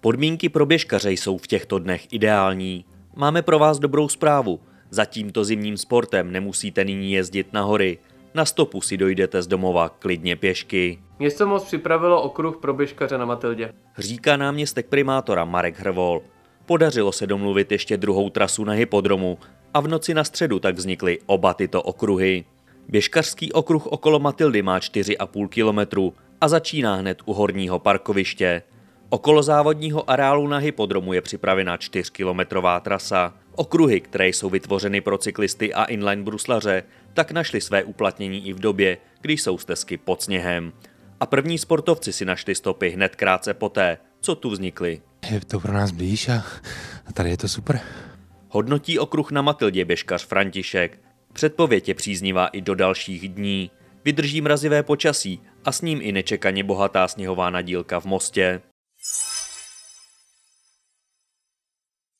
Podmínky pro běžkaře jsou v těchto dnech ideální. Máme pro vás dobrou zprávu. Za tímto zimním sportem nemusíte nyní jezdit na hory. Na stopu si dojdete z domova klidně pěšky. Město moc připravilo okruh pro běžkaře na Matildě. Říká náměstek primátora Marek Hrvol. Podařilo se domluvit ještě druhou trasu na hypodromu a v noci na středu tak vznikly oba tyto okruhy. Běžkařský okruh okolo Matildy má 4,5 kilometru a začíná hned u horního parkoviště. Okolo závodního areálu na hypodromu je připravena 4-kilometrová trasa. Okruhy, které jsou vytvořeny pro cyklisty a inline bruslaře, tak našly své uplatnění i v době, kdy jsou stezky pod sněhem. A první sportovci si našli stopy hned krátce poté, co tu vznikly. Je to pro nás blíž a, a tady je to super. Hodnotí okruh na Matildě běžkař František. Předpověď je příznivá i do dalších dní. Vydrží mrazivé počasí a s ním i nečekaně bohatá sněhová nadílka v mostě.